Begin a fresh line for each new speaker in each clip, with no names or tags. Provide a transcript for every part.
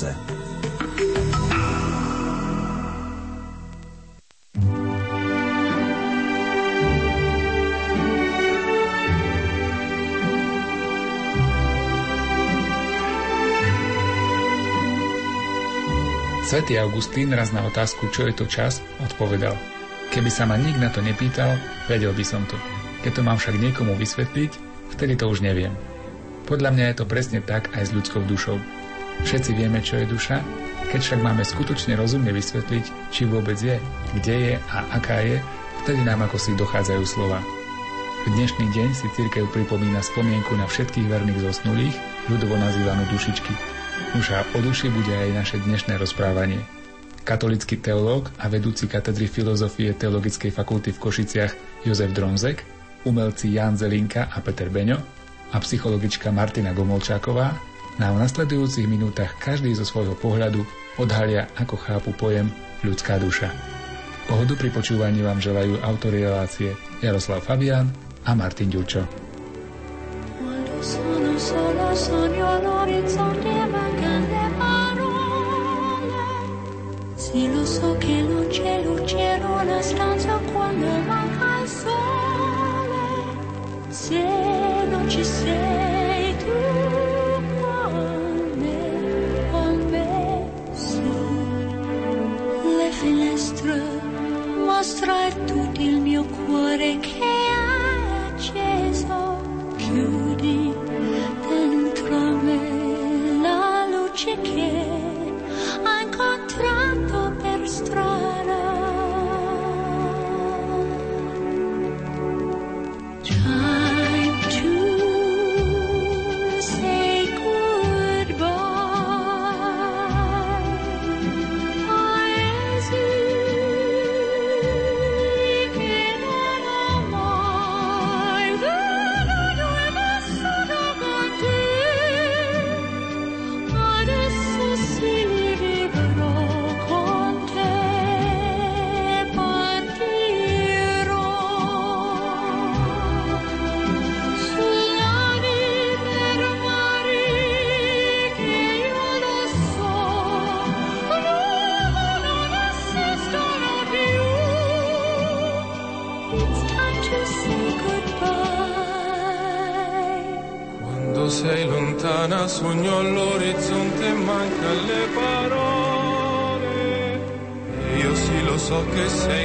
čase.
Svetý Augustín raz na otázku, čo je to čas, odpovedal. Keby sa ma nik na to nepýtal, vedel by som to. Keď to mám však niekomu vysvetliť, vtedy to už neviem. Podľa mňa je to presne tak aj s ľudskou dušou. Všetci vieme, čo je duša, keď však máme skutočne rozumne vysvetliť, či vôbec je, kde je a aká je, vtedy nám ako si dochádzajú slova. V dnešný deň si církev pripomína spomienku na všetkých verných zosnulých, ľudovo nazývanú dušičky. Už a o duši bude aj naše dnešné rozprávanie. Katolický teológ a vedúci katedry filozofie Teologickej fakulty v Košiciach Jozef Dronzek, umelci Jan Zelinka a Peter Beňo a psychologička Martina Gomolčáková nám v nasledujúcich minútach každý zo svojho pohľadu odhalia, ako chápu pojem ľudská duša. Pohodu pri počúvaní vám želajú autori relácie Jaroslav Fabian a Martin Ďurčo. Sono
lo so che non luce una stanza quando manca il sole. Se non ci sei mostra a tutti il mio cuore che
sogno all'orizzonte manca le parole. Io sì lo so che sei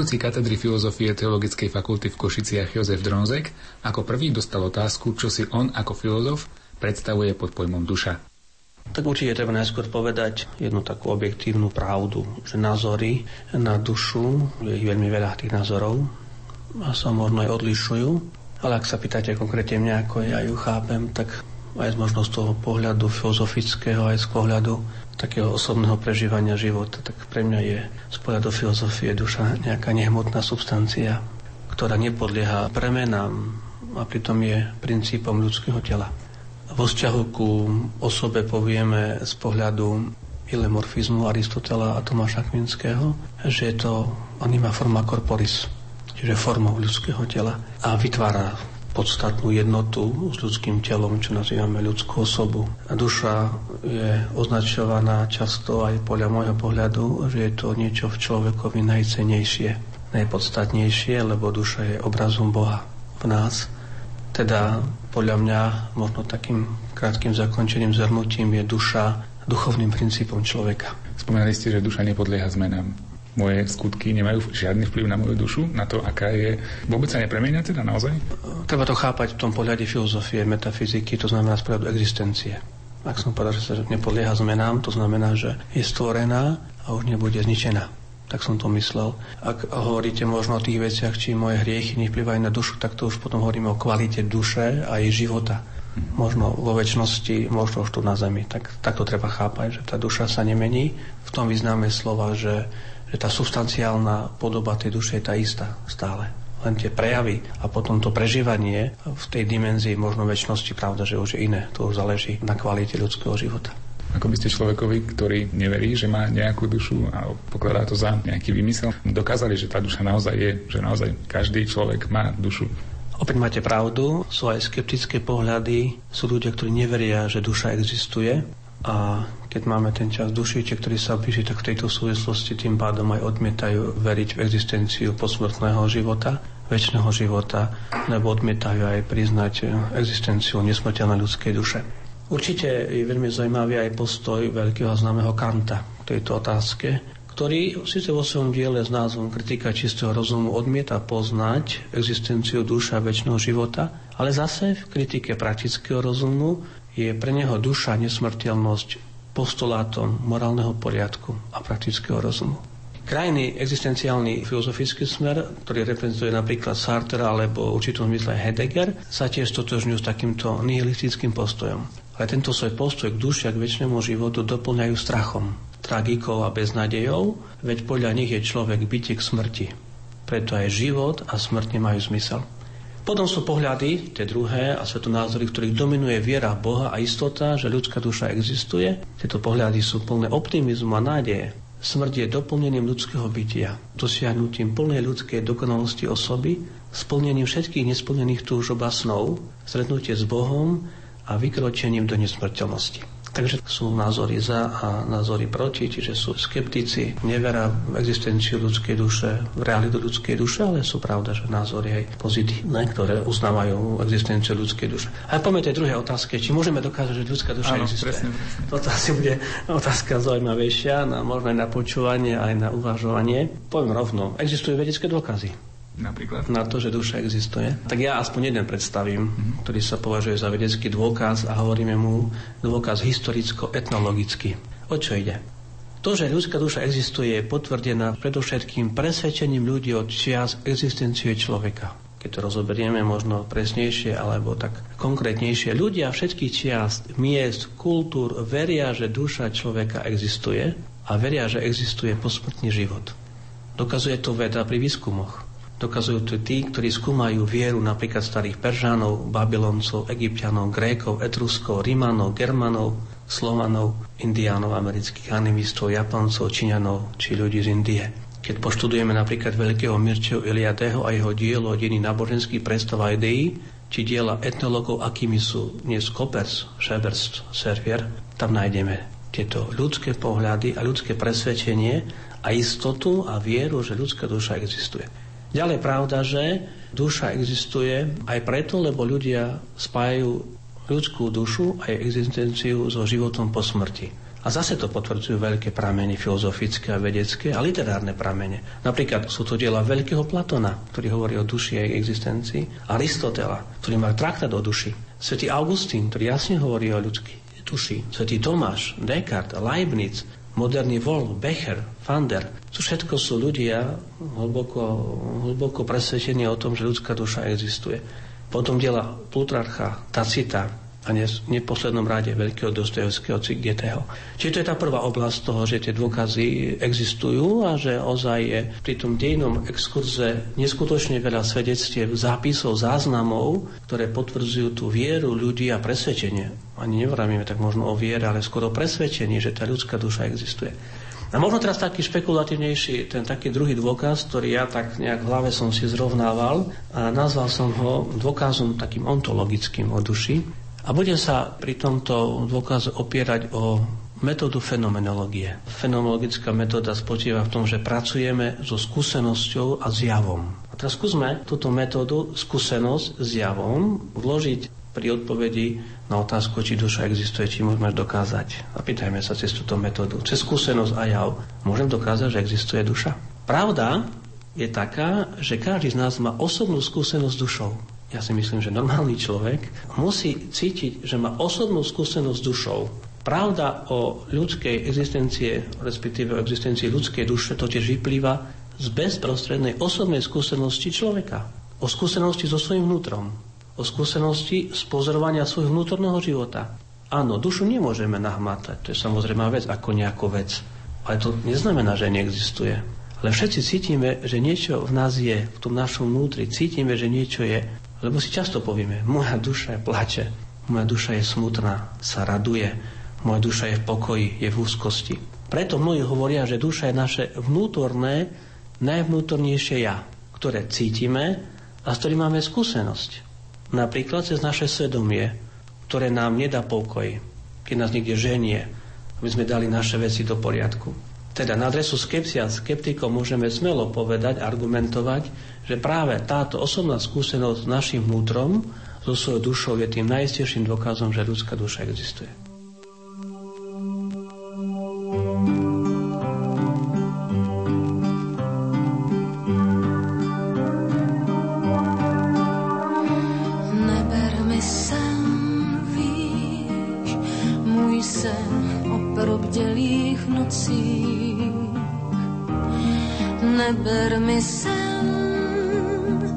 Vedúci katedry filozofie Teologickej fakulty v Košiciach Jozef Dronzek ako prvý dostal otázku, čo si on ako filozof predstavuje pod pojmom duša.
Tak určite treba najskôr povedať jednu takú objektívnu pravdu, že názory na dušu, je ich veľmi veľa tých názorov a sa možno aj odlišujú, ale ak sa pýtate konkrétne mňa, ako ja ju chápem, tak aj možno z toho pohľadu filozofického, aj z pohľadu takého osobného prežívania života, tak pre mňa je z pohľadu filozofie duša nejaká nehmotná substancia, ktorá nepodlieha premenám a pritom je princípom ľudského tela. Vo vzťahu ku osobe povieme z pohľadu ilemorfizmu Aristotela a Tomáša Kminského, že je to anima forma corporis, čiže formou ľudského tela a vytvára podstatnú jednotu s ľudským telom, čo nazývame ľudskú osobu. A duša je označovaná často aj podľa môjho pohľadu, že je to niečo v človekovi najcenejšie, najpodstatnejšie, lebo duša je obrazom Boha v nás teda podľa mňa možno takým krátkým zakončeným zhrnutím je duša duchovným princípom človeka.
Spomínali ste, že duša nepodlieha zmenám. Moje skutky nemajú žiadny vplyv na moju dušu, na to, aká je. Vôbec sa nepremenia teda naozaj?
Treba to chápať v tom pohľade filozofie, metafyziky, to znamená z pohľadu existencie. Ak som povedal, že sa nepodlieha zmenám, to znamená, že je stvorená a už nebude zničená tak som to myslel. Ak hovoríte možno o tých veciach, či moje hriechy nevplyvajú na dušu, tak to už potom hovoríme o kvalite duše a jej života. Možno vo väčšnosti, možno už tu na zemi. Tak, tak to treba chápať, že tá duša sa nemení. V tom význame slova, že, že tá substanciálna podoba tej duše je tá istá stále len tie prejavy a potom to prežívanie v tej dimenzii možno väčšnosti, pravda, že už je iné. To už záleží na kvalite ľudského života.
Ako by ste človekovi, ktorý neverí, že má nejakú dušu a pokladá to za nejaký vymysel, dokázali, že tá duša naozaj je, že naozaj každý človek má dušu.
Opäť máte pravdu, sú aj skeptické pohľady, sú ľudia, ktorí neveria, že duša existuje a keď máme ten čas dušiče, ktorý sa blíži, tak v tejto súvislosti tým pádom aj odmietajú veriť v existenciu posmrtného života, väčšného života, nebo odmietajú aj priznať existenciu nesmrteľnej ľudskej duše. Určite je veľmi zaujímavý aj postoj veľkého známeho Kanta k tejto otázke, ktorý síce vo svojom diele s názvom Kritika čistého rozumu odmieta poznať existenciu duša väčšného života, ale zase v kritike praktického rozumu je pre neho duša nesmrteľnosť postulátom morálneho poriadku a praktického rozumu. Krajný existenciálny filozofický smer, ktorý reprezentuje napríklad Sartre alebo určitom zmysle Heidegger, sa tiež totožňujú s takýmto nihilistickým postojom. Ale tento svoj postoj k duši a k väčšnému životu doplňajú strachom, tragikou a beznadejou, veď podľa nich je človek bytie k smrti. Preto aj život a smrť nemajú zmysel. Potom sú pohľady, tie druhé, a svetonázory, v ktorých dominuje viera Boha a istota, že ľudská duša existuje. Tieto pohľady sú plné optimizmu a nádeje. Smrť je doplnením ľudského bytia, dosiahnutím plnej ľudskej dokonalosti osoby, splnením všetkých nesplnených túžob a snov, stretnutie s Bohom a vykročením do nesmrteľnosti. Takže sú názory za a názory proti, čiže sú skeptici, nevera v existenciu ľudskej duše, v realitu ľudskej duše, ale sú pravda, že názory aj pozitívne, ktoré uznávajú existenciu ľudskej duše. A poďme tej druhej otázke, či môžeme dokázať, že ľudská duša
Áno,
existuje.
Presne, presne.
Toto asi bude otázka zaujímavejšia, na, možno aj na počúvanie, aj na uvažovanie. Poviem rovno, existujú vedecké dôkazy
napríklad?
Na to, že duša existuje. Tak ja aspoň jeden predstavím, mm-hmm. ktorý sa považuje za vedecký dôkaz a hovoríme mu dôkaz historicko-etnologický. O čo ide? To, že ľudská duša existuje, je potvrdená predovšetkým presvedčením ľudí od čias existencie človeka. Keď to rozoberieme možno presnejšie alebo tak konkrétnejšie, ľudia všetkých čiast, miest, kultúr veria, že duša človeka existuje a veria, že existuje posmrtný život. Dokazuje to veda pri výskumoch. Dokazujú to tí, ktorí skúmajú vieru napríklad starých Peržánov, Babyloncov, Egyptianov, Grékov, Etruskov, Rimanov, Germanov, Slovanov, Indiánov, amerických animistov, Japoncov, Číňanov či ľudí z Indie. Keď poštudujeme napríklad veľkého Mirčeho Iliadeho a jeho dielo dení náboženských predstav a ideí, či diela etnologov, akými sú dnes Kopers, Schebers, Servier, tam nájdeme tieto ľudské pohľady a ľudské presvedčenie a istotu a vieru, že ľudská duša existuje. Ďalej pravda, že duša existuje aj preto, lebo ľudia spájajú ľudskú dušu a existenciu so životom po smrti. A zase to potvrdzujú veľké prameny filozofické a vedecké a literárne pramene. Napríklad sú to diela veľkého Platona, ktorý hovorí o duši a jej existencii, Aristotela, ktorý má traktát o duši, Svetý Augustín, ktorý jasne hovorí o ľudskej duši. Svetý Tomáš, Descartes, Leibniz, moderný Wolf, Becher, Fander, to všetko sú ľudia hlboko, hlboko presvedčení o tom, že ľudská duša existuje. Potom diela Plutarcha, Tacita, a ne, v neposlednom rade veľkého Dostojevského Cigdeteho. Čiže to je tá prvá oblasť toho, že tie dôkazy existujú a že ozaj je pri tom dejnom exkurze neskutočne veľa svedectiev, zápisov, záznamov, ktoré potvrdzujú tú vieru ľudí a presvedčenie. Ani nevravíme tak možno o viere, ale skoro presvedčenie, že tá ľudská duša existuje. A možno teraz taký špekulatívnejší, ten taký druhý dôkaz, ktorý ja tak nejak v hlave som si zrovnával a nazval som ho dôkazom takým ontologickým o duši. A budem sa pri tomto dôkazu opierať o metódu fenomenológie. Fenomenologická metóda spočíva v tom, že pracujeme so skúsenosťou a zjavom. A teraz skúsme túto metódu, skúsenosť s javom, vložiť pri odpovedi na otázku, či duša existuje, či môžeme dokázať. A sa cez túto metódu. Cez skúsenosť a jav môžem dokázať, že existuje duša? Pravda je taká, že každý z nás má osobnú skúsenosť s dušou ja si myslím, že normálny človek musí cítiť, že má osobnú skúsenosť s dušou. Pravda o ľudskej existencie, respektíve o existencii ľudskej duše, totiž vyplýva z bezprostrednej osobnej skúsenosti človeka. O skúsenosti so svojím vnútrom. O skúsenosti z pozorovania svojho vnútorného života. Áno, dušu nemôžeme nahmatať, to je samozrejme vec ako nejakú vec. Ale to neznamená, že neexistuje. Ale všetci cítime, že niečo v nás je, v tom našom vnútri. Cítime, že niečo je. Lebo si často povieme, moja duša je plače, moja duša je smutná, sa raduje, moja duša je v pokoji, je v úzkosti. Preto mnohí hovoria, že duša je naše vnútorné, najvnútornejšie ja, ktoré cítime a s ktorým máme skúsenosť. Napríklad cez naše svedomie, ktoré nám nedá pokoj, keď nás niekde ženie, aby sme dali naše veci do poriadku. Teda na adresu skepsia skeptikov môžeme smelo povedať, argumentovať, že práve táto osobná skúsenosť s našim vnútrom, so svojou dušou je tým najistejším dôkazom, že ľudská duša existuje.
Neber mi sen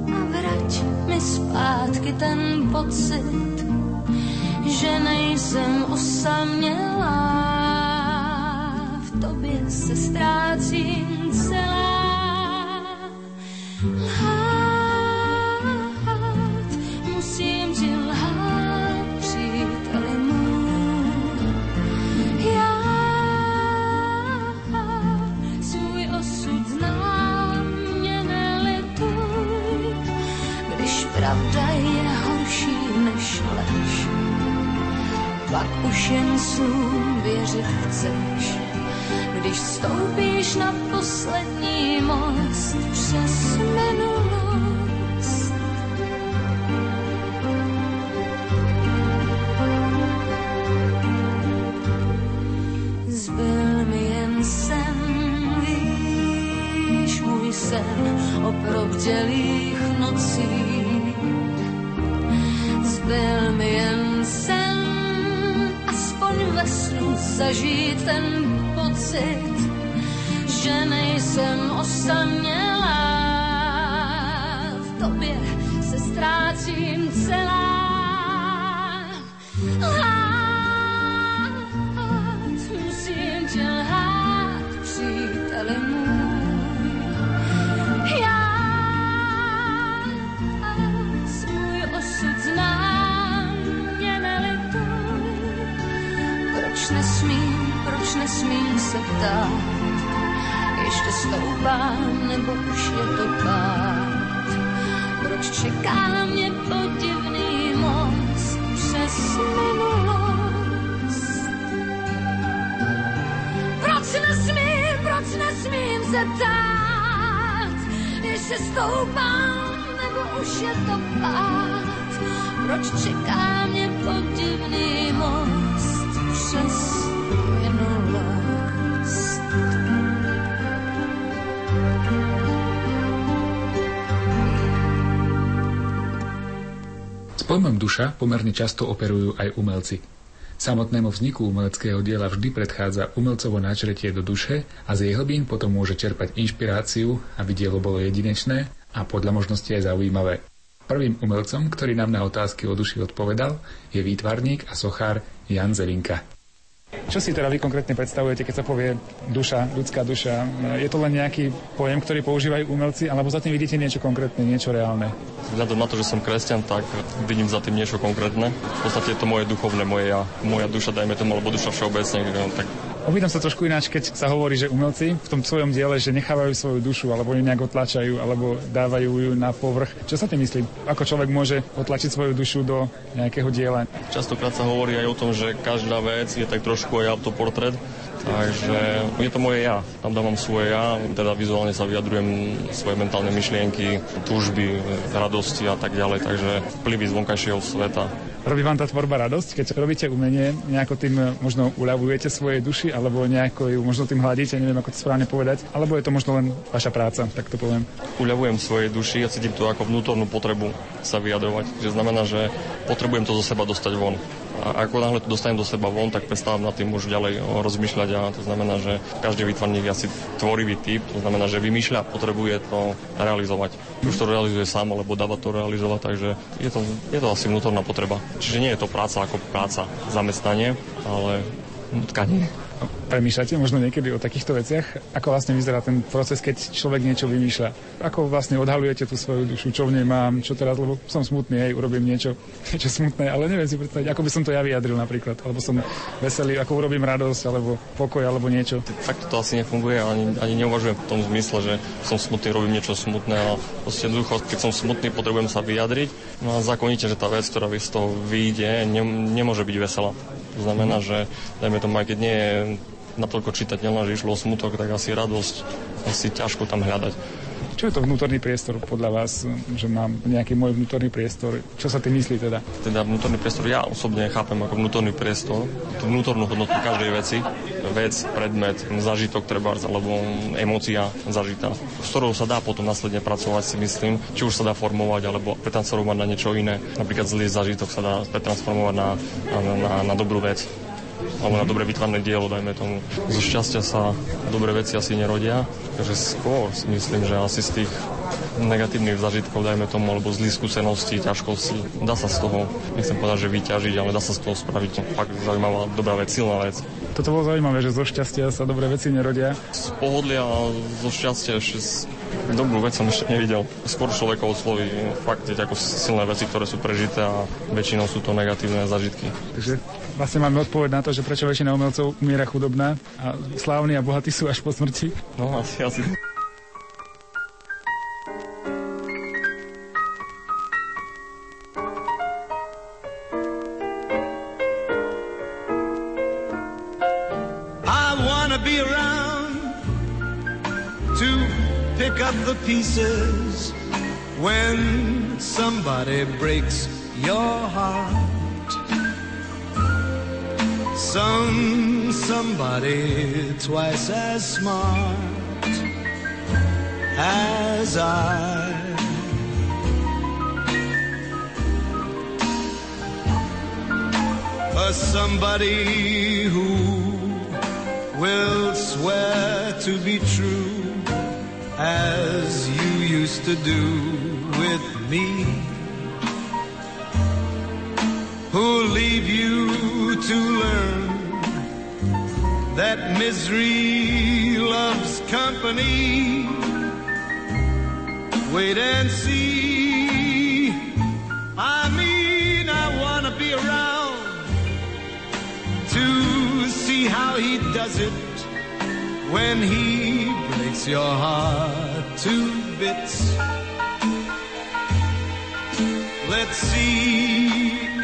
a vrať mi zpátky ten pocit, že nejsem osamělá. V tobě se ztrácím celá. Pak už jen snům věřit chceš. Když stoupíš na poslední most přes minulost. Pocit, že nejsem osamělá.
Pojmom duša pomerne často operujú aj umelci. Samotnému vzniku umeleckého diela vždy predchádza umelcovo načretie do duše a z jej hlbín potom môže čerpať inšpiráciu, aby dielo bolo jedinečné a podľa možnosti aj zaujímavé. Prvým umelcom, ktorý nám na otázky o duši odpovedal, je výtvarník a sochár Jan Zelinka.
Čo si teda vy konkrétne predstavujete, keď sa povie duša, ľudská duša? Je to len nejaký pojem, ktorý používajú umelci, alebo za tým vidíte niečo konkrétne, niečo reálne?
Vzhľadom na to, že som kresťan, tak vidím za tým niečo konkrétne. V podstate je to moje duchovné, moje ja. Moja duša, dajme tomu, alebo duša všeobecne, tak
Opýtam sa trošku ináč, keď sa hovorí, že umelci v tom svojom diele, že nechávajú svoju dušu, alebo ju nejak otlačajú, alebo dávajú ju na povrch. Čo sa tým myslí? Ako človek môže otlačiť svoju dušu do nejakého diela?
Častokrát sa hovorí aj o tom, že každá vec je tak trošku aj autoportrét, Takže je to moje ja. Tam dávam svoje ja, teda vizuálne sa vyjadrujem svoje mentálne myšlienky, túžby, radosti a tak ďalej, takže vplyvy z vonkajšieho sveta.
Robí vám tá tvorba radosť, keď robíte umenie, nejako tým eh, možno uľavujete svojej duši, alebo nejako ju možno tým hľadíte, neviem ako to správne povedať, alebo je to možno len vaša práca, tak to poviem.
Uľavujem svojej duši a cítim to ako vnútornú potrebu sa vyjadrovať. Že znamená, že potrebujem to zo seba dostať von. A ako náhle to dostanem do seba von, tak prestávam nad tým už ďalej rozmýšľať a to znamená, že každý výtvarník je asi tvorivý typ, to znamená, že vymýšľa, potrebuje to realizovať. Už to realizuje sám, alebo dáva to realizovať, takže je to, je to asi vnútorná potreba. Čiže nie je to práca ako práca, zamestnanie, ale tkanie.
Premýšľate možno niekedy o takýchto veciach? Ako vlastne vyzerá ten proces, keď človek niečo vymýšľa? Ako vlastne odhalujete tú svoju dušu? Čo v nej mám? Čo teraz? Lebo som smutný, hej, urobím niečo, niečo smutné, ale neviem si predstaviť, ako by som to ja vyjadril napríklad. Alebo som veselý, ako urobím radosť, alebo pokoj, alebo niečo.
Tak to asi nefunguje, ani, ani neuvažujem v tom zmysle, že som smutný, robím niečo smutné a proste jednoducho, keď som smutný, potrebujem sa vyjadriť. No a zákonite, že tá vec, ktorá z toho vyjde, ne, nemôže byť veselá. To znamená, že dajme tomu, aj keď nie je natoľko čitateľná, že išlo o smutok, tak asi radosť asi ťažko tam hľadať.
Čo je to vnútorný priestor podľa vás, že mám nejaký môj vnútorný priestor? Čo sa tým myslí teda?
Teda vnútorný priestor ja osobne chápem ako vnútorný priestor, tú vnútornú hodnotu každej veci, vec, predmet, zažitok treba, alebo emócia zažitá, s ktorou sa dá potom následne pracovať si myslím, či už sa dá formovať alebo pretransformovať na niečo iné. Napríklad zlý zažitok sa dá pretransformovať na, na, na, na dobrú vec alebo na dobre vytvarné dielo, dajme tomu. Zo šťastia sa dobré veci asi nerodia, takže skôr si myslím, že asi z tých negatívnych zažitkov, dajme tomu, alebo zlých skúseností, ťažkosti. Dá sa z toho, nechcem povedať, že vyťažiť, ale dá sa z toho spraviť fakt zaujímavá, dobrá vec, silná vec.
Toto bolo zaujímavé, že zo šťastia sa dobré veci nerodia.
Z pohodlia a zo šťastia ešte z... dobrú vec som ešte nevidel. Skôr človekov osloví fakt ako silné veci, ktoré sú prežité a väčšinou sú to negatívne zažitky.
Takže vlastne máme odpoveď na to, že prečo väčšina umelcov umiera chudobná a slávni a bohatí sú až po smrti.
No, asi, asi.
pieces when somebody breaks your heart. Some somebody twice as smart as I. A somebody who will swear to be true as you used to do with me who'll leave you to learn that misery loves company. Wait and see. I mean, I want to be around to see how he does it when he breaks your heart to bits. Let's see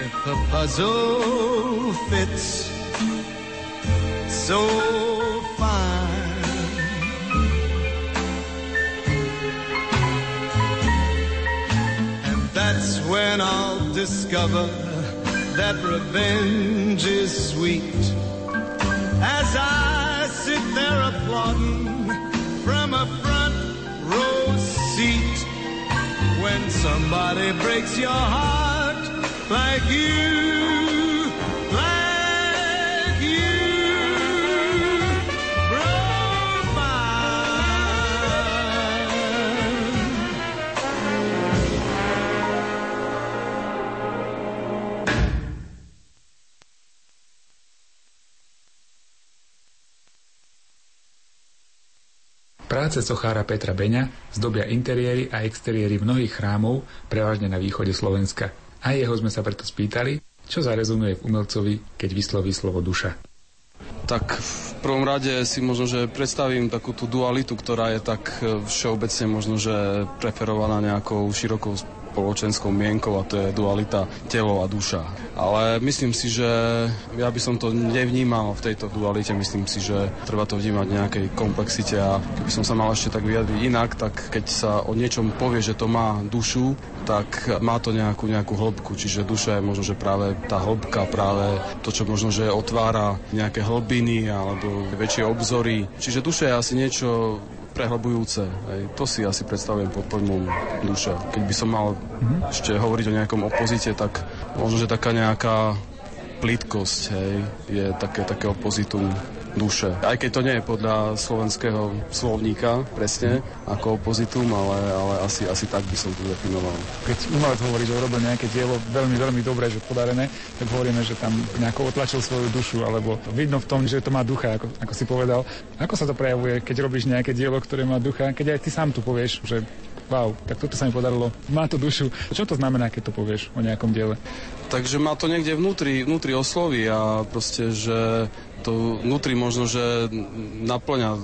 if the puzzle fits so fine. And that's when I'll discover that revenge is sweet. As I sit there applauding from a front row seat when somebody breaks your heart like you,
Práce sochára Petra Beňa zdobia interiéry a exteriéry mnohých chrámov, prevažne na východe Slovenska. A jeho sme sa preto spýtali, čo zarezonuje v umelcovi, keď vysloví slovo duša.
Tak v prvom rade si možno, že predstavím takú tú dualitu, ktorá je tak všeobecne možno, že preferovaná nejakou širokou spoločenskou mienkou a to je dualita telo a duša. Ale myslím si, že ja by som to nevnímal v tejto dualite, myslím si, že treba to vnímať v nejakej komplexite a keby som sa mal ešte tak vyjadriť inak, tak keď sa o niečom povie, že to má dušu, tak má to nejakú, nejakú hĺbku, čiže duša je možno, že práve tá hĺbka, práve to, čo možno, že otvára nejaké hlbiny alebo väčšie obzory. Čiže duša je asi niečo prehlbujúce. Hej. To si asi predstavujem pod pojmom duša. Keď by som mal mm-hmm. ešte hovoriť o nejakom opozite, tak možno, že taká nejaká plitkosť hej, je také, také opozitum duše. Aj keď to nie je podľa slovenského slovníka presne ako opozitum, ale, ale asi, asi tak by som to definoval.
Keď umelec hovorí, že urobil nejaké dielo veľmi, veľmi dobré, že podarené, tak hovoríme, že tam nejako otlačil svoju dušu, alebo vidno v tom, že to má ducha, ako, ako si povedal. Ako sa to prejavuje, keď robíš nejaké dielo, ktoré má ducha, keď aj ty sám tu povieš, že wow, tak toto sa mi podarilo, má to dušu. Čo to znamená, keď to povieš o nejakom diele?
Takže má to niekde vnútri, vnútri oslovy a proste, že to vnútri možno, že naplňa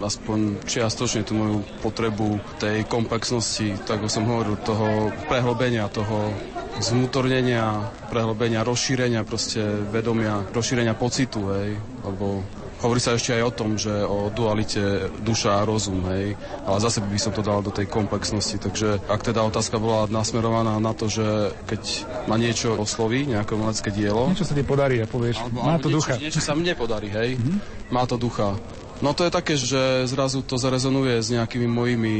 aspoň čiastočne tú moju potrebu tej komplexnosti, tak ako som hovoril, toho prehlbenia, toho zvnútornenia, prehlbenia, rozšírenia proste vedomia, rozšírenia pocitu, hej, alebo Hovorí sa ešte aj o tom, že o dualite duša a rozum, hej. Ale zase by som to dal do tej komplexnosti. Takže ak teda otázka bola nasmerovaná na to, že keď ma niečo osloví, nejaké umelecké dielo...
Niečo sa ti podarí a povieš, alebo, má to
niečo,
ducha.
Niečo sa mne podarí, hej. Mm-hmm. Má to ducha. No to je také, že zrazu to zarezonuje s nejakými mojimi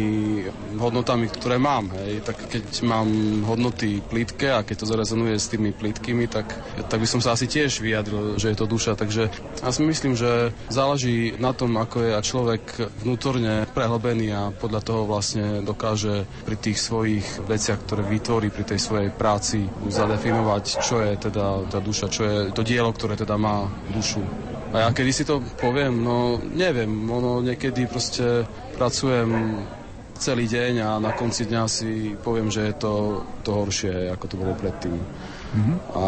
hodnotami, ktoré mám. Hej. Tak keď mám hodnoty plítke a keď to zarezonuje s tými plítkými, tak, tak by som sa asi tiež vyjadril, že je to duša. Takže ja si myslím, že záleží na tom, ako je človek vnútorne prehlbený a podľa toho vlastne dokáže pri tých svojich veciach, ktoré vytvorí pri tej svojej práci, zadefinovať, čo je teda tá duša, čo je to dielo, ktoré teda má dušu. A ja kedy si to poviem, no neviem, ono niekedy proste pracujem celý deň a na konci dňa si poviem, že je to, to horšie, ako to bolo predtým. Mm-hmm. A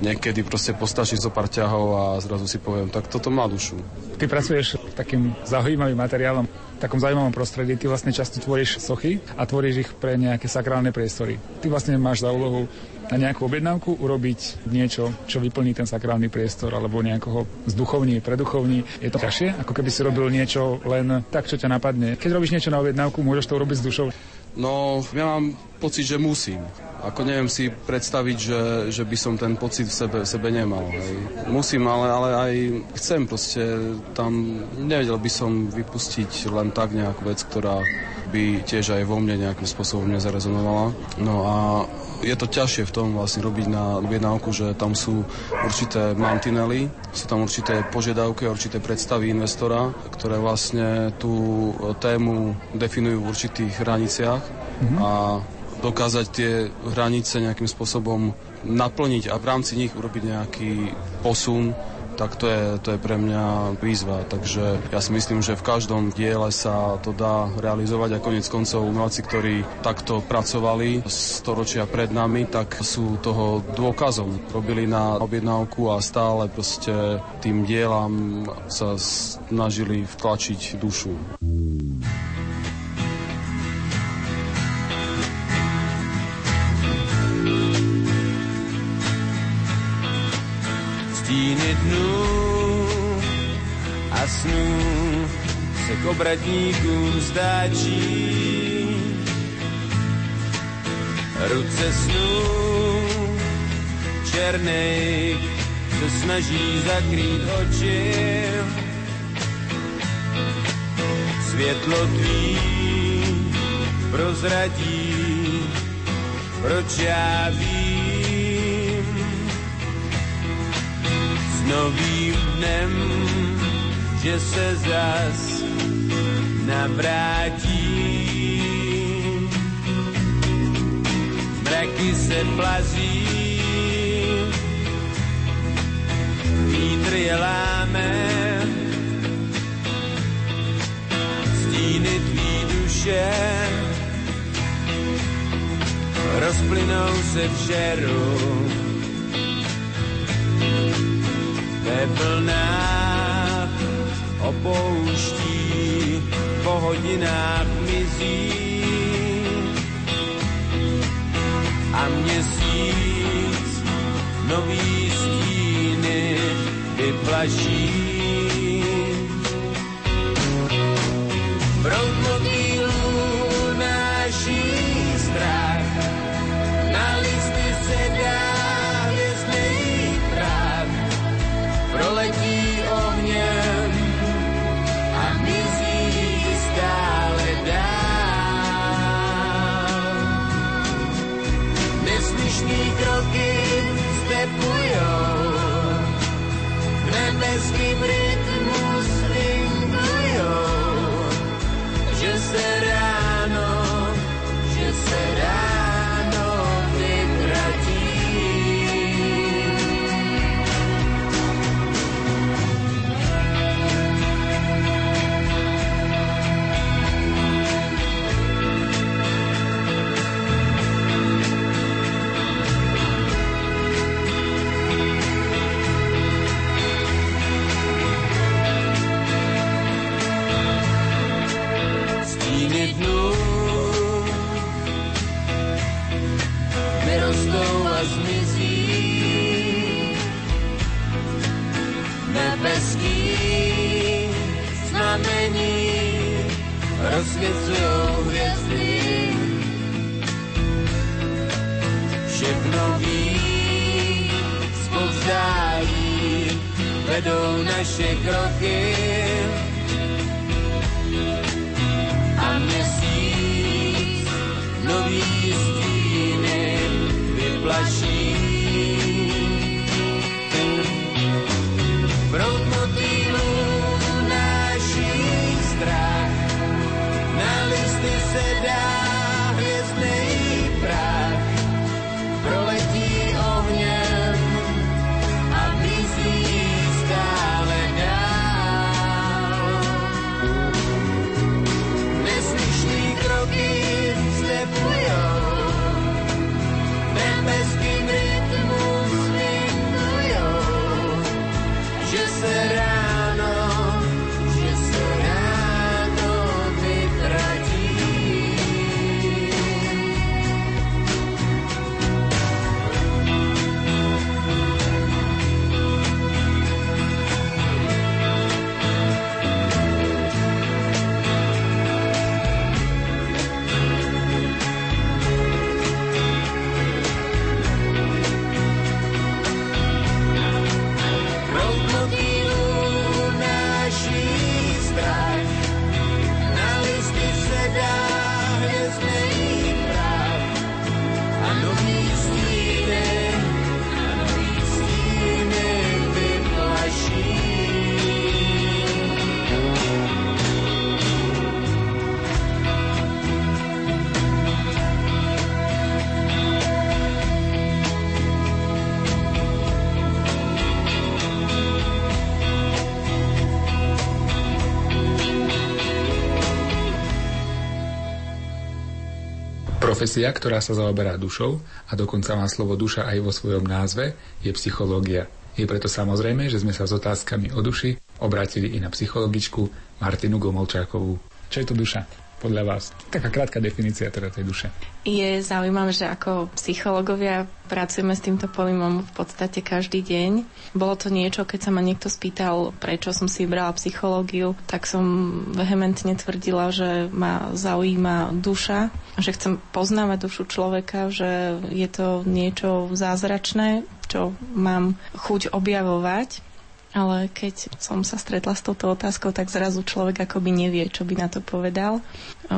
niekedy proste postačí zo pár ťahov a zrazu si poviem, tak toto má dušu.
Ty pracuješ takým zaujímavým materiálom, v takom zaujímavom prostredí. Ty vlastne často tvoríš sochy a tvoríš ich pre nejaké sakrálne priestory. Ty vlastne máš za úlohu na nejakú objednávku urobiť niečo, čo vyplní ten sakrálny priestor alebo nejakého zduchovní, preduchovní. Je to ťažšie, ako keby si robil niečo len tak, čo ťa napadne. Keď robíš niečo na objednávku, môžeš to urobiť s dušou.
No, ja mám pocit, že musím. Ako neviem si predstaviť, že, že by som ten pocit v sebe, v sebe nemal. Hej. Musím, ale, ale aj chcem proste tam, nevedel by som vypustiť len tak nejakú vec, ktorá by tiež aj vo mne nejakým spôsobom nezarezonovala. No a je to ťažšie v tom vlastne robiť na objednávku, že tam sú určité mantinely, sú tam určité požiadavky, určité predstavy investora, ktoré vlastne tú tému definujú v určitých hraniciach mm-hmm. a dokázať tie hranice nejakým spôsobom naplniť a v rámci nich urobiť nejaký posun tak to je, to je pre mňa výzva. Takže ja si myslím, že v každom diele sa to dá realizovať a konec koncov umelci, ktorí takto pracovali storočia pred nami, tak sú toho dôkazom. Robili na objednávku a stále proste tým dielam sa snažili vtlačiť dušu.
Stíny dnů a snů se k obratníkům stáčí. Ruce snů černej se snaží zakrýt oči. Světlo tvý prozradí, proč já vím, novým dnem, že se zas navrátí. Mraky se plazí, vítr je láme,
duše rozplynou se v žeru. Ve vlnách opouští, po hodinách mizí a měsíc nový stíny vyplaší. Nebeským rytmus rozsvěcujou hvězdy. Všechno ví, spovzdájí, vedou naše kroky.
Profesia, ktorá sa zaoberá dušou a dokonca má slovo duša aj vo svojom názve, je psychológia. Je preto samozrejme, že sme sa s otázkami o duši obrátili i na psychologičku Martinu Gomolčákovú. Čo je to duša? Podľa vás. Taká krátka definícia teda tej duše.
Je zaujímavé, že ako psychológovia pracujeme s týmto pojmom v podstate každý deň. Bolo to niečo, keď sa ma niekto spýtal, prečo som si vybrala psychológiu, tak som vehementne tvrdila, že ma zaujíma duša, že chcem poznávať dušu človeka, že je to niečo zázračné, čo mám chuť objavovať. Ale keď som sa stretla s touto otázkou, tak zrazu človek akoby nevie, čo by na to povedal.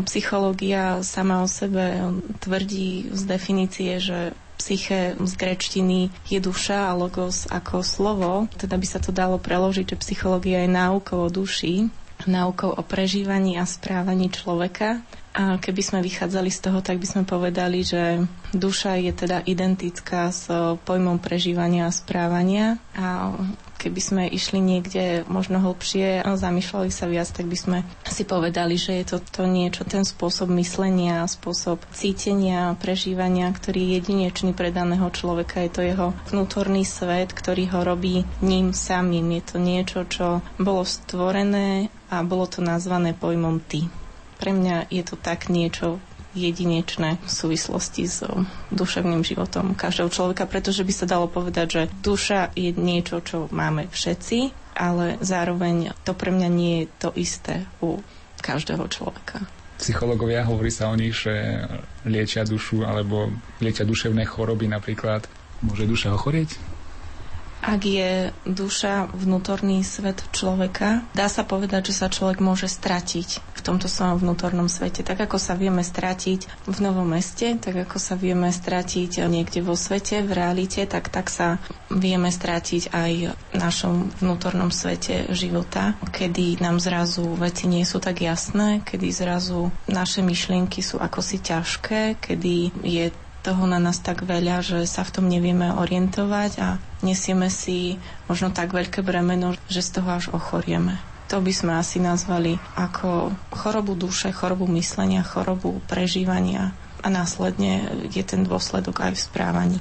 Psychológia sama o sebe tvrdí z definície, že psyche z grečtiny je duša a logos ako slovo. Teda by sa to dalo preložiť, že psychológia je náukou o duši, náukou o prežívaní a správaní človeka. A keby sme vychádzali z toho, tak by sme povedali, že duša je teda identická s pojmom prežívania a správania a keby sme išli niekde možno hlbšie a zamýšľali sa viac, tak by sme si povedali, že je to, to niečo, ten spôsob myslenia, spôsob cítenia, prežívania, ktorý je jedinečný pre daného človeka. Je to jeho vnútorný svet, ktorý ho robí ním samým. Je to niečo, čo bolo stvorené a bolo to nazvané pojmom ty. Pre mňa je to tak niečo jedinečné v súvislosti s duševným životom každého človeka, pretože by sa dalo povedať, že duša je niečo, čo máme všetci, ale zároveň to pre mňa nie je to isté u každého človeka.
Psychológovia hovorí sa o nich, že liečia dušu alebo liečia duševné choroby napríklad. Môže duša ochorieť?
Ak je duša vnútorný svet človeka, dá sa povedať, že sa človek môže stratiť v tomto svojom vnútornom svete. Tak ako sa vieme stratiť v novom meste, tak ako sa vieme stratiť niekde vo svete, v realite, tak tak sa vieme stratiť aj v našom vnútornom svete života, kedy nám zrazu veci nie sú tak jasné, kedy zrazu naše myšlienky sú ako si ťažké, kedy je toho na nás tak veľa, že sa v tom nevieme orientovať a nesieme si možno tak veľké bremeno, že z toho až ochorieme. To by sme asi nazvali ako chorobu duše, chorobu myslenia, chorobu prežívania a následne je ten dôsledok aj v správaní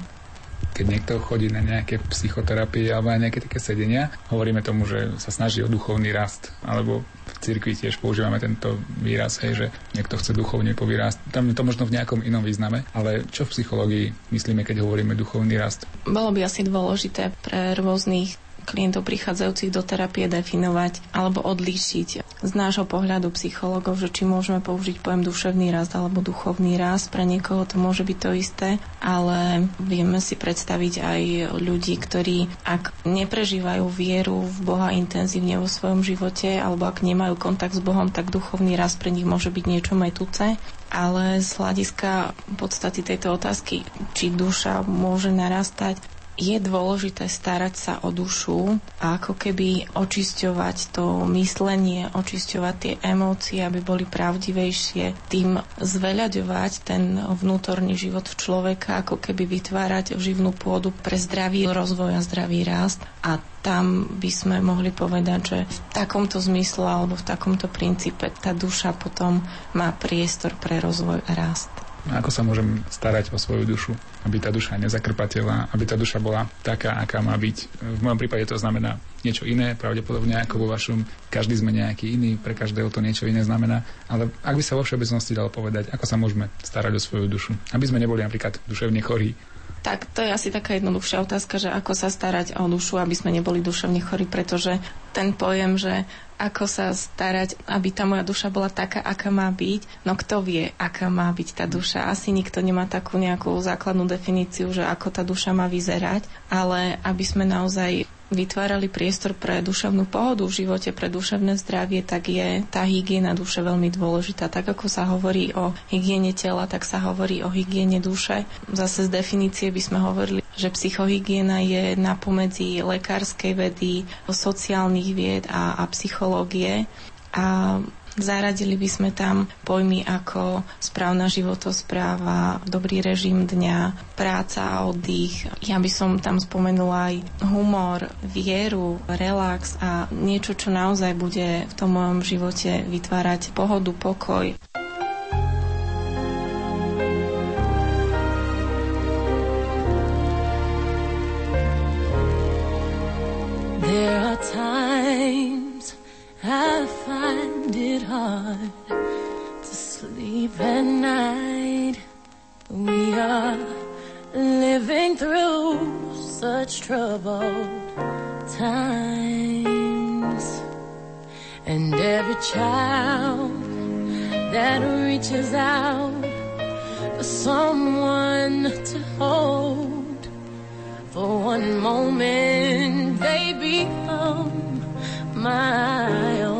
keď niekto chodí na nejaké psychoterapie alebo na nejaké také sedenia, hovoríme tomu, že sa snaží o duchovný rast, alebo cirkvi tiež používame tento výraz, hej, že niekto chce duchovne povýrast. Tam je to možno v nejakom inom význame, ale čo v psychológii myslíme, keď hovoríme duchovný rast?
Bolo by asi dôležité pre rôznych klientov prichádzajúcich do terapie definovať alebo odlíšiť z nášho pohľadu psychologov, že či môžeme použiť pojem duševný rast alebo duchovný rast. Pre niekoho to môže byť to isté, ale vieme si predstaviť aj ľudí, ktorí ak neprežívajú vieru v Boha intenzívne vo svojom živote alebo ak nemajú kontakt s Bohom, tak duchovný rast pre nich môže byť niečo metúce ale z hľadiska podstaty tejto otázky, či duša môže narastať, je dôležité starať sa o dušu a ako keby očisťovať to myslenie, očisťovať tie emócie, aby boli pravdivejšie, tým zveľaďovať ten vnútorný život v človeka, ako keby vytvárať živnú pôdu pre zdravý rozvoj a zdravý rast a tam by sme mohli povedať, že v takomto zmysle alebo v takomto princípe tá duša potom má priestor pre rozvoj a rast.
Ako sa môžem starať o svoju dušu, aby tá duša nezakrpatela, aby tá duša bola taká, aká má byť. V mojom prípade to znamená niečo iné, pravdepodobne ako vo vašom. Každý sme nejaký iný, pre každého to niečo iné znamená. Ale ak by sa vo všeobecnosti dalo povedať, ako sa môžeme starať o svoju dušu, aby sme neboli napríklad duševne chorí,
tak to je asi taká jednoduchšia otázka, že ako sa starať o dušu, aby sme neboli duševne chorí, pretože ten pojem, že ako sa starať, aby tá moja duša bola taká, aká má byť. No kto vie, aká má byť tá duša? Asi nikto nemá takú nejakú základnú definíciu, že ako tá duša má vyzerať, ale aby sme naozaj vytvárali priestor pre duševnú pohodu v živote, pre duševné zdravie, tak je tá hygiena duše veľmi dôležitá. Tak ako sa hovorí o hygiene tela, tak sa hovorí o hygiene duše. Zase z definície by sme hovorili, že psychohygiena je napomedzi lekárskej vedy, sociálnych vied a, a psychológie. A Zaradili by sme tam pojmy ako správna životospráva, dobrý režim dňa, práca a oddych. Ja by som tam spomenula aj humor, vieru, relax a niečo, čo naozaj bude v tom mojom živote vytvárať pohodu, pokoj. Troubled times. And every child that reaches out for someone to hold for one moment they become my own.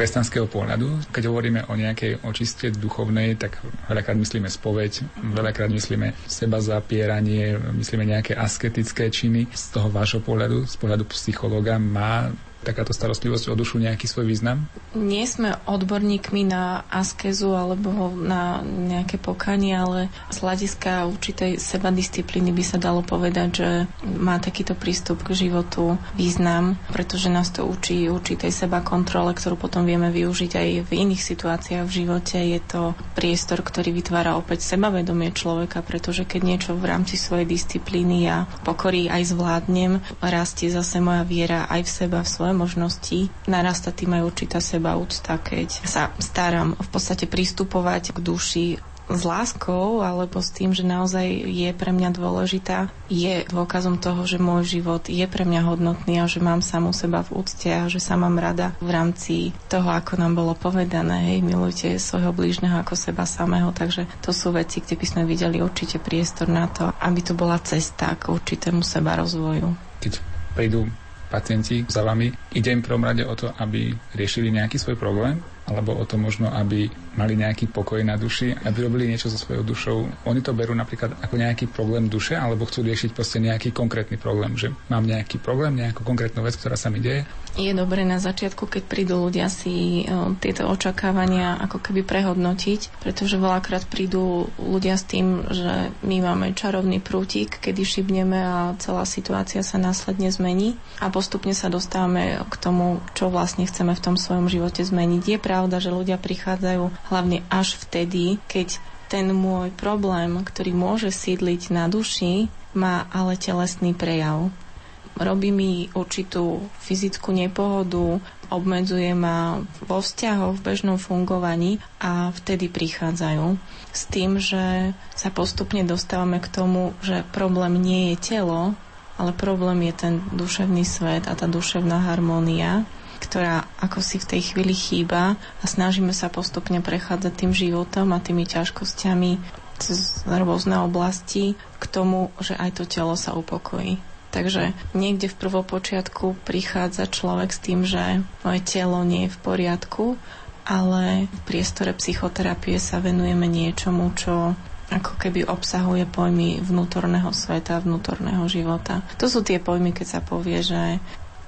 Kresťanského pohľadu, keď hovoríme o nejakej očiste duchovnej, tak veľakrát myslíme spoveď, veľakrát myslíme seba zapieranie, myslíme nejaké asketické činy. Z toho vášho pohľadu, z pohľadu psychológa, má takáto starostlivosť o dušu nejaký svoj význam?
Nie sme odborníkmi na askezu alebo na nejaké pokanie, ale z hľadiska určitej sebadisciplíny by sa dalo povedať, že má takýto prístup k životu význam, pretože nás to učí určitej seba kontrole, ktorú potom vieme využiť aj v iných situáciách v živote. Je to priestor, ktorý vytvára opäť sebavedomie človeka, pretože keď niečo v rámci svojej disciplíny ja pokorí aj zvládnem, rastie zase moja viera aj v seba, v svoje možnosti. Narasta tým aj určitá seba úcta, keď sa starám v podstate pristupovať k duši s láskou alebo s tým, že naozaj je pre mňa dôležitá, je dôkazom toho, že môj život je pre mňa hodnotný a že mám samú seba v úcte a že sa mám rada v rámci toho, ako nám bolo povedané, hej, milujte svojho blížneho ako seba samého, takže to sú veci, kde by sme videli určite priestor na to, aby to bola cesta k určitému seba rozvoju.
Keď prídu pacienti za vami, ide im prvom rade o to, aby riešili nejaký svoj problém, alebo o to možno, aby mali nejaký pokoj na duši, aby robili niečo so svojou dušou. Oni to berú napríklad ako nejaký problém duše, alebo chcú riešiť proste nejaký konkrétny problém, že mám nejaký problém, nejakú konkrétnu vec, ktorá sa mi deje.
Je dobré na začiatku, keď prídu ľudia si o, tieto očakávania ako keby prehodnotiť, pretože veľakrát prídu ľudia s tým, že my máme čarovný prútik, kedy šibneme a celá situácia sa následne zmení a postupne sa dostávame k tomu, čo vlastne chceme v tom svojom živote zmeniť. Je pravda, že ľudia prichádzajú hlavne až vtedy, keď ten môj problém, ktorý môže sídliť na duši, má ale telesný prejav. Robí mi určitú fyzickú nepohodu, obmedzuje ma vo vzťahoch, v bežnom fungovaní a vtedy prichádzajú. S tým, že sa postupne dostávame k tomu, že problém nie je telo, ale problém je ten duševný svet a tá duševná harmónia, ktorá ako si v tej chvíli chýba a snažíme sa postupne prechádzať tým životom a tými ťažkosťami cez rôzne oblasti k tomu, že aj to telo sa upokojí. Takže niekde v prvopočiatku prichádza človek s tým, že moje telo nie je v poriadku, ale v priestore psychoterapie sa venujeme niečomu, čo ako keby obsahuje pojmy vnútorného sveta, vnútorného života. To sú tie pojmy, keď sa povie, že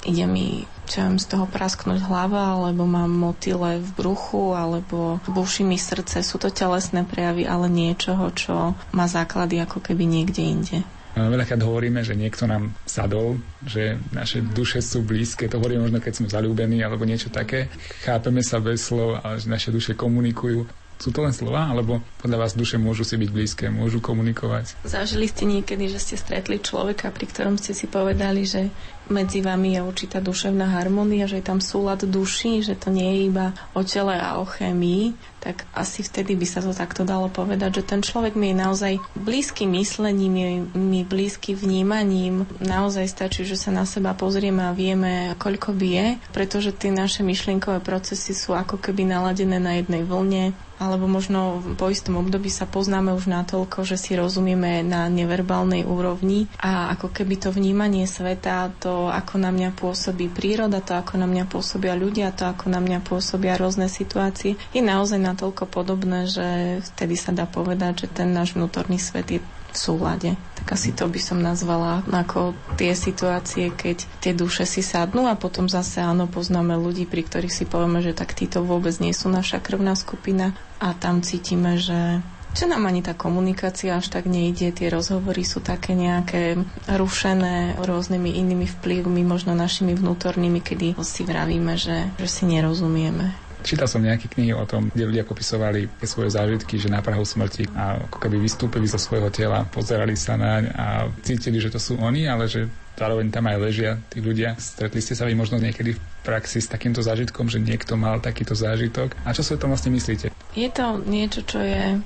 ide mi čo viem, z toho prasknúť hlava, alebo mám motyle v bruchu, alebo buší mi srdce. Sú to telesné prejavy, ale niečoho, čo má základy ako keby niekde inde.
Veľakrát hovoríme, že niekto nám sadol, že naše duše sú blízke, to hovoríme možno, keď sme zalúbení alebo niečo také. Chápeme sa bez slov, ale že naše duše komunikujú. Sú to len slova, alebo podľa vás duše môžu si byť blízke, môžu komunikovať?
Zažili ste niekedy, že ste stretli človeka, pri ktorom ste si povedali, že medzi vami je určitá duševná harmónia, že je tam súlad duší, že to nie je iba o tele a o chémii, tak asi vtedy by sa to takto dalo povedať, že ten človek mi je naozaj blízky myslením, je mi blízky vnímaním. Naozaj stačí, že sa na seba pozrieme a vieme, koľko bije, pretože tie naše myšlienkové procesy sú ako keby naladené na jednej vlne, alebo možno po istom období sa poznáme už natoľko, že si rozumieme na neverbálnej úrovni a ako keby to vnímanie sveta, to ako na mňa pôsobí príroda, to ako na mňa pôsobia ľudia, to ako na mňa pôsobia rôzne situácie, je naozaj natoľko podobné, že vtedy sa dá povedať, že ten náš vnútorný svet je v súlade. Tak asi to by som nazvala ako tie situácie, keď tie duše si sadnú a potom zase áno, poznáme ľudí, pri ktorých si povieme, že tak títo vôbec nie sú naša krvná skupina a tam cítime, že že nám ani tá komunikácia až tak nejde, tie rozhovory sú také nejaké rušené rôznymi inými vplyvmi, možno našimi vnútornými, kedy si vravíme, že, že si nerozumieme.
Čítal som nejaké knihy o tom, kde ľudia popisovali svoje zážitky, že na Prahu smrti a ako keby vystúpili zo svojho tela, pozerali sa naň a cítili, že to sú oni, ale že zároveň tam aj ležia tí ľudia. Stretli ste sa vy možno niekedy v praxi s takýmto zážitkom, že niekto mal takýto zážitok. A čo si o tom vlastne myslíte?
Je to niečo, čo je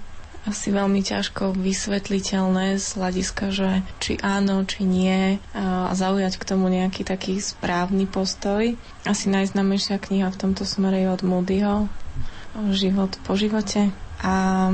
asi veľmi ťažko vysvetliteľné z hľadiska, že či áno, či nie a zaujať k tomu nejaký taký správny postoj. Asi najznamejšia kniha v tomto smere je od Moodyho Život po živote. A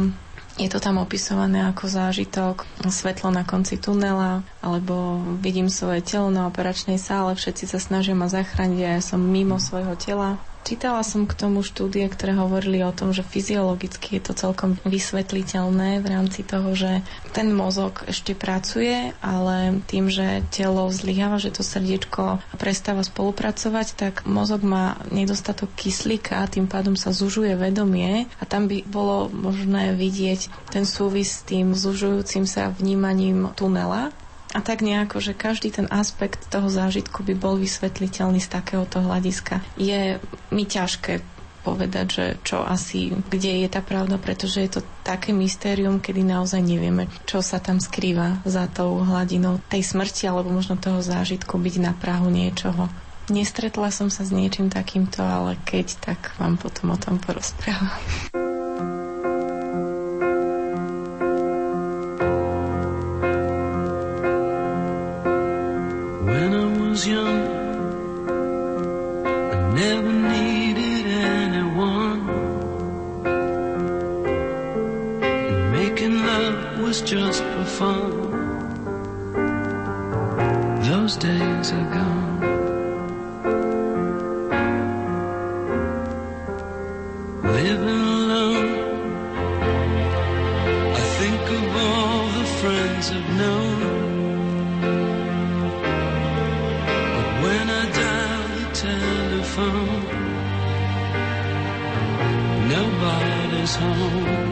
je to tam opisované ako zážitok, svetlo na konci tunela, alebo vidím svoje telo na operačnej sále, všetci sa snažia ma zachrániť a ja som mimo svojho tela. Čítala som k tomu štúdie, ktoré hovorili o tom, že fyziologicky je to celkom vysvetliteľné v rámci toho, že ten mozog ešte pracuje, ale tým, že telo zlyháva, že to srdiečko prestáva spolupracovať, tak mozog má nedostatok kyslíka, tým pádom sa zužuje vedomie. A tam by bolo možné vidieť ten súvis s tým zužujúcim sa vnímaním tunela a tak nejako, že každý ten aspekt toho zážitku by bol vysvetliteľný z takéhoto hľadiska. Je mi ťažké povedať, že čo asi, kde je tá pravda, pretože je to také mystérium, kedy naozaj nevieme, čo sa tam skrýva za tou hladinou tej smrti alebo možno toho zážitku byť na Prahu niečoho. Nestretla som sa s niečím takýmto, ale keď, tak vám potom o tom porozprávam.
Was young, I never needed anyone. And making love was just for fun. Those days are gone. home.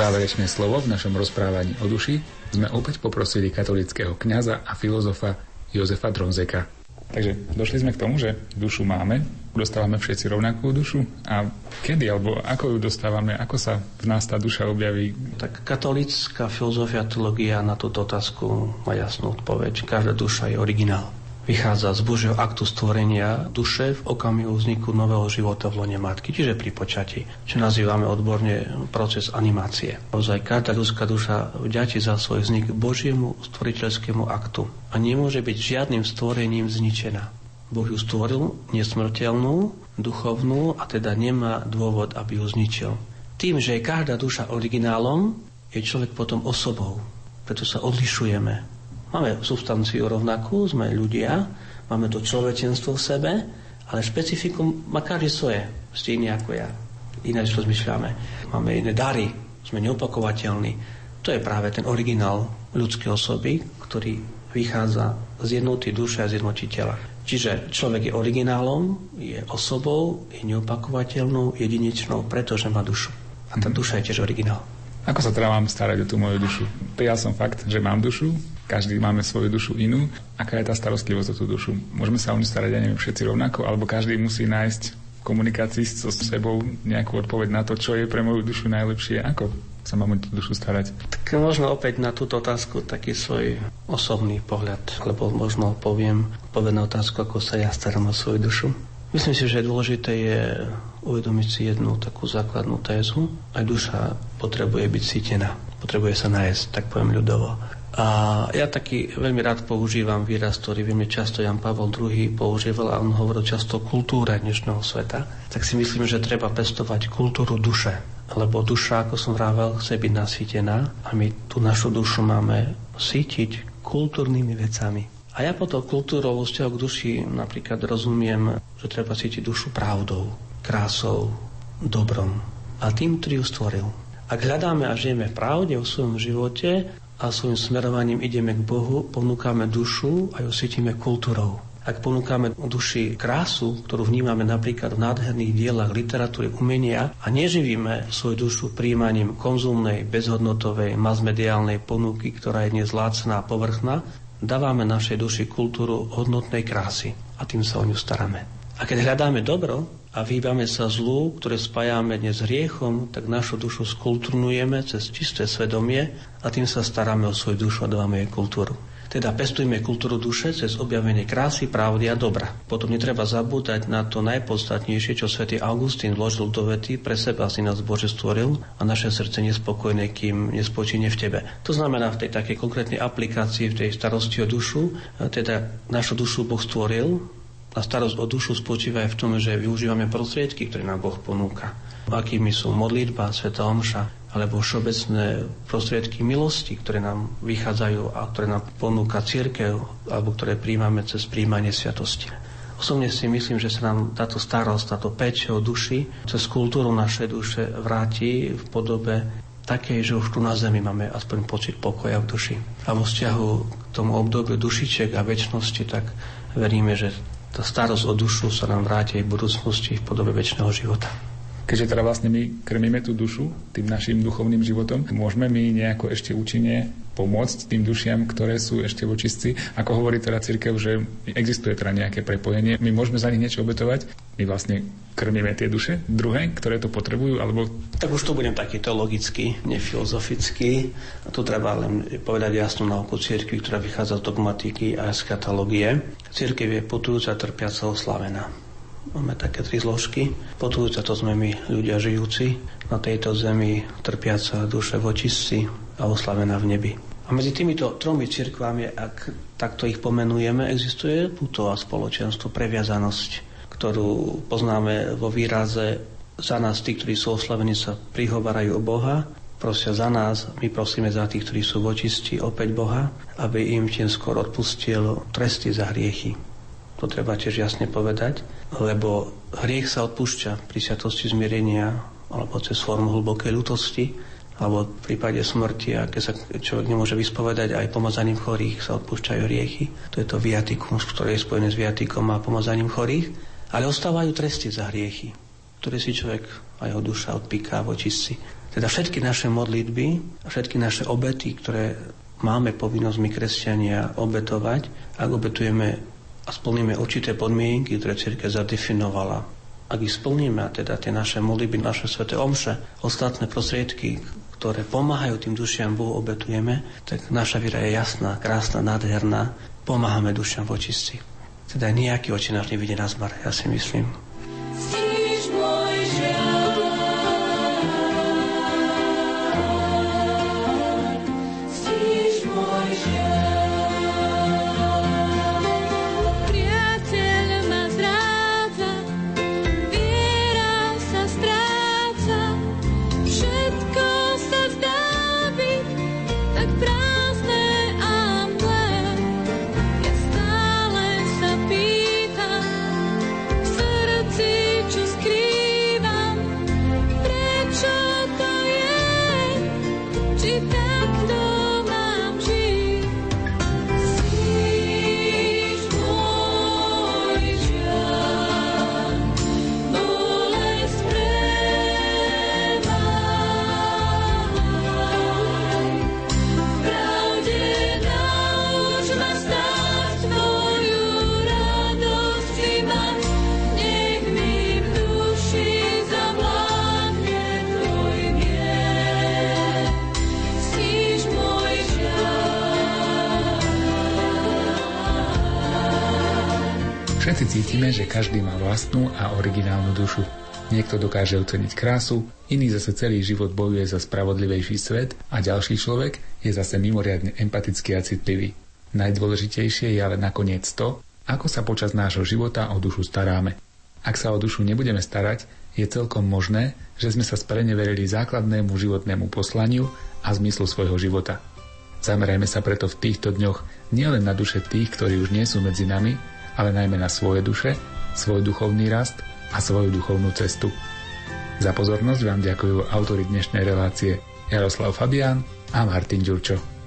Záverečné slovo v našom rozprávaní o duši sme opäť poprosili katolického kňaza a filozofa Jozefa Dronzeka. Takže došli sme k tomu, že dušu máme, dostávame všetci rovnakú dušu a kedy alebo ako ju dostávame, ako sa v nás tá duša objaví.
Tak katolická filozofia teológia na túto otázku má jasnú odpoveď. Každá duša je originál. Vychádza z Božieho aktu stvorenia duše v okamihu vzniku nového života v lone matky, čiže pri počati, čo nazývame odborne proces animácie. Ozaj každá ľudská duša vďačí za svoj vznik Božiemu stvoriteľskému aktu a nemôže byť žiadnym stvorením zničená. Boh ju stvoril nesmrteľnú, duchovnú a teda nemá dôvod, aby ju zničil. Tým, že je každá duša originálom, je človek potom osobou. Preto sa odlišujeme. Máme substanciu rovnakú, sme ľudia, máme to človečenstvo v sebe, ale špecifikum má každý svoje, stejne ako ja. Ináč rozmýšľame. Máme iné dary, sme neopakovateľní. To je práve ten originál ľudskej osoby, ktorý vychádza z jednoty duše a z jednoty tela. Čiže človek je originálom, je osobou, je neopakovateľnou, jedinečnou, pretože má dušu. A tá duša je tiež originál.
Ako sa teda mám starať o tú moju dušu? Prijal som fakt, že mám dušu, každý máme svoju dušu inú. Aká je tá starostlivosť o tú dušu? Môžeme sa o ňu starať, ja neviem, všetci rovnako, alebo každý musí nájsť v komunikácii so sebou nejakú odpoveď na to, čo je pre moju dušu najlepšie, ako sa mám o tú dušu starať.
Tak možno opäť na túto otázku taký svoj osobný pohľad, lebo možno poviem odpoveď na otázku, ako sa ja starám o svoju dušu. Myslím si, že dôležité je uvedomiť si jednu takú základnú tézu. Aj duša potrebuje byť cítená, potrebuje sa nájsť, tak poviem ľudovo. A ja taký veľmi rád používam výraz, ktorý veľmi často Jan Pavel II používal a on hovoril často o kultúre dnešného sveta. Tak si myslím, že treba pestovať kultúru duše. Lebo duša, ako som vravel, chce byť nasýtená a my tú našu dušu máme sítiť kultúrnymi vecami. A ja pod tou kultúrou vo vzťahu k duši napríklad rozumiem, že treba cítiť dušu pravdou, krásou, dobrom a tým, ktorý ju stvoril. Ak hľadáme a žijeme v pravde v svojom živote a svojim smerovaním ideme k Bohu, ponúkame dušu a ju cítime kultúrou. Ak ponúkame duši krásu, ktorú vnímame napríklad v nádherných dielach literatúry, umenia a neživíme svoju dušu príjmaním konzumnej, bezhodnotovej, masmediálnej ponuky, ktorá je dnes lácná a povrchná, dávame našej duši kultúru hodnotnej krásy a tým sa o ňu staráme. A keď hľadáme dobro a vyhýbame sa zlu, ktoré spájame dnes hriechom, tak našu dušu skulturnujeme cez čisté svedomie a tým sa staráme o svoju dušu a dávame jej kultúru. Teda pestujme kultúru duše cez objavenie krásy, pravdy a dobra. Potom netreba zabúdať na to najpodstatnejšie, čo svätý Augustín vložil do vety, pre seba si nás Bože stvoril a naše srdce nespokojné, kým nespočíne v tebe. To znamená v tej takej konkrétnej aplikácii, v tej starosti o dušu, teda našu dušu Boh stvoril, a starosť o dušu spočíva aj v tom, že využívame prostriedky, ktoré nám Boh ponúka. Akými sú modlitba, sveta omša, alebo všeobecné prostriedky milosti, ktoré nám vychádzajú a ktoré nám ponúka církev, alebo ktoré príjmame cez príjmanie sviatosti. Osobne si myslím, že sa nám táto starosť, táto peč o duši cez kultúru našej duše vráti v podobe takej, že už tu na zemi máme aspoň pocit pokoja v duši. A vo vzťahu k tomu obdobiu dušiček a väčšnosti, tak veríme, že tá starosť o dušu sa nám vráti aj v budúcnosti v podobe väčšného života.
Keďže teda vlastne my krmíme tú dušu tým našim duchovným životom, môžeme my nejako ešte účinne pomôcť tým dušiam, ktoré sú ešte vočistci. Ako hovorí teda církev, že existuje teda nejaké prepojenie, my môžeme za nich niečo obetovať, my vlastne krmíme tie duše druhé, ktoré to potrebujú, alebo...
Tak už tu budem taký teologický, nefilozofický. A tu treba len povedať jasnú nauku církvy, ktorá vychádza z dogmatiky a z katalógie. Církev je putujúca, trpiaca, oslavená. Máme také tri zložky. Potujúca to sme my, ľudia žijúci na tejto zemi, trpiaca duše vočistci a oslavená v nebi. A medzi týmito tromi cirkvami, ak takto ich pomenujeme, existuje putová spoločenstvo, previazanosť, ktorú poznáme vo výraze za nás tí, ktorí sú oslavení, sa prihovarajú o Boha, prosia za nás, my prosíme za tých, ktorí sú vočisti, opäť Boha, aby im tým skôr odpustil tresty za hriechy. To treba tiež jasne povedať, lebo hriech sa odpúšťa pri sviatosti zmierenia alebo cez formu hlbokej ľutosti, alebo v prípade smrti, a keď sa človek nemôže vyspovedať, aj pomazaním chorých sa odpúšťajú hriechy. To je to viatikum, ktoré je spojené s viatikom a pomazaním chorých. Ale ostávajú tresty za hriechy, ktoré si človek a jeho duša odpíká v očistci. Teda všetky naše modlitby a všetky naše obety, ktoré máme povinnosť my kresťania obetovať, ak obetujeme a splníme určité podmienky, ktoré církev zadefinovala. Ak ich splníme, a teda tie naše modlitby, naše sveté omše, ostatné prostriedky, ktoré pomáhajú tým dušiam Bohu obetujeme, tak naša viera je jasná, krásna, nádherná. Pomáhame dušiam v očistci. Teda nejaký oči náš nevidie na zmar, ja si myslím.
Niekto dokáže oceniť krásu, iný zase celý život bojuje za spravodlivejší svet a ďalší človek je zase mimoriadne empatický a citlivý. Najdôležitejšie je ale nakoniec to, ako sa počas nášho života o dušu staráme. Ak sa o dušu nebudeme starať, je celkom možné, že sme sa spreneverili základnému životnému poslaniu a zmyslu svojho života. Zamerajme sa preto v týchto dňoch nielen na duše tých, ktorí už nie sú medzi nami, ale najmä na svoje duše, svoj duchovný rast a svoju duchovnú cestu. Za pozornosť vám ďakujú autory dnešnej relácie Jaroslav Fabián a Martin Ďurčo.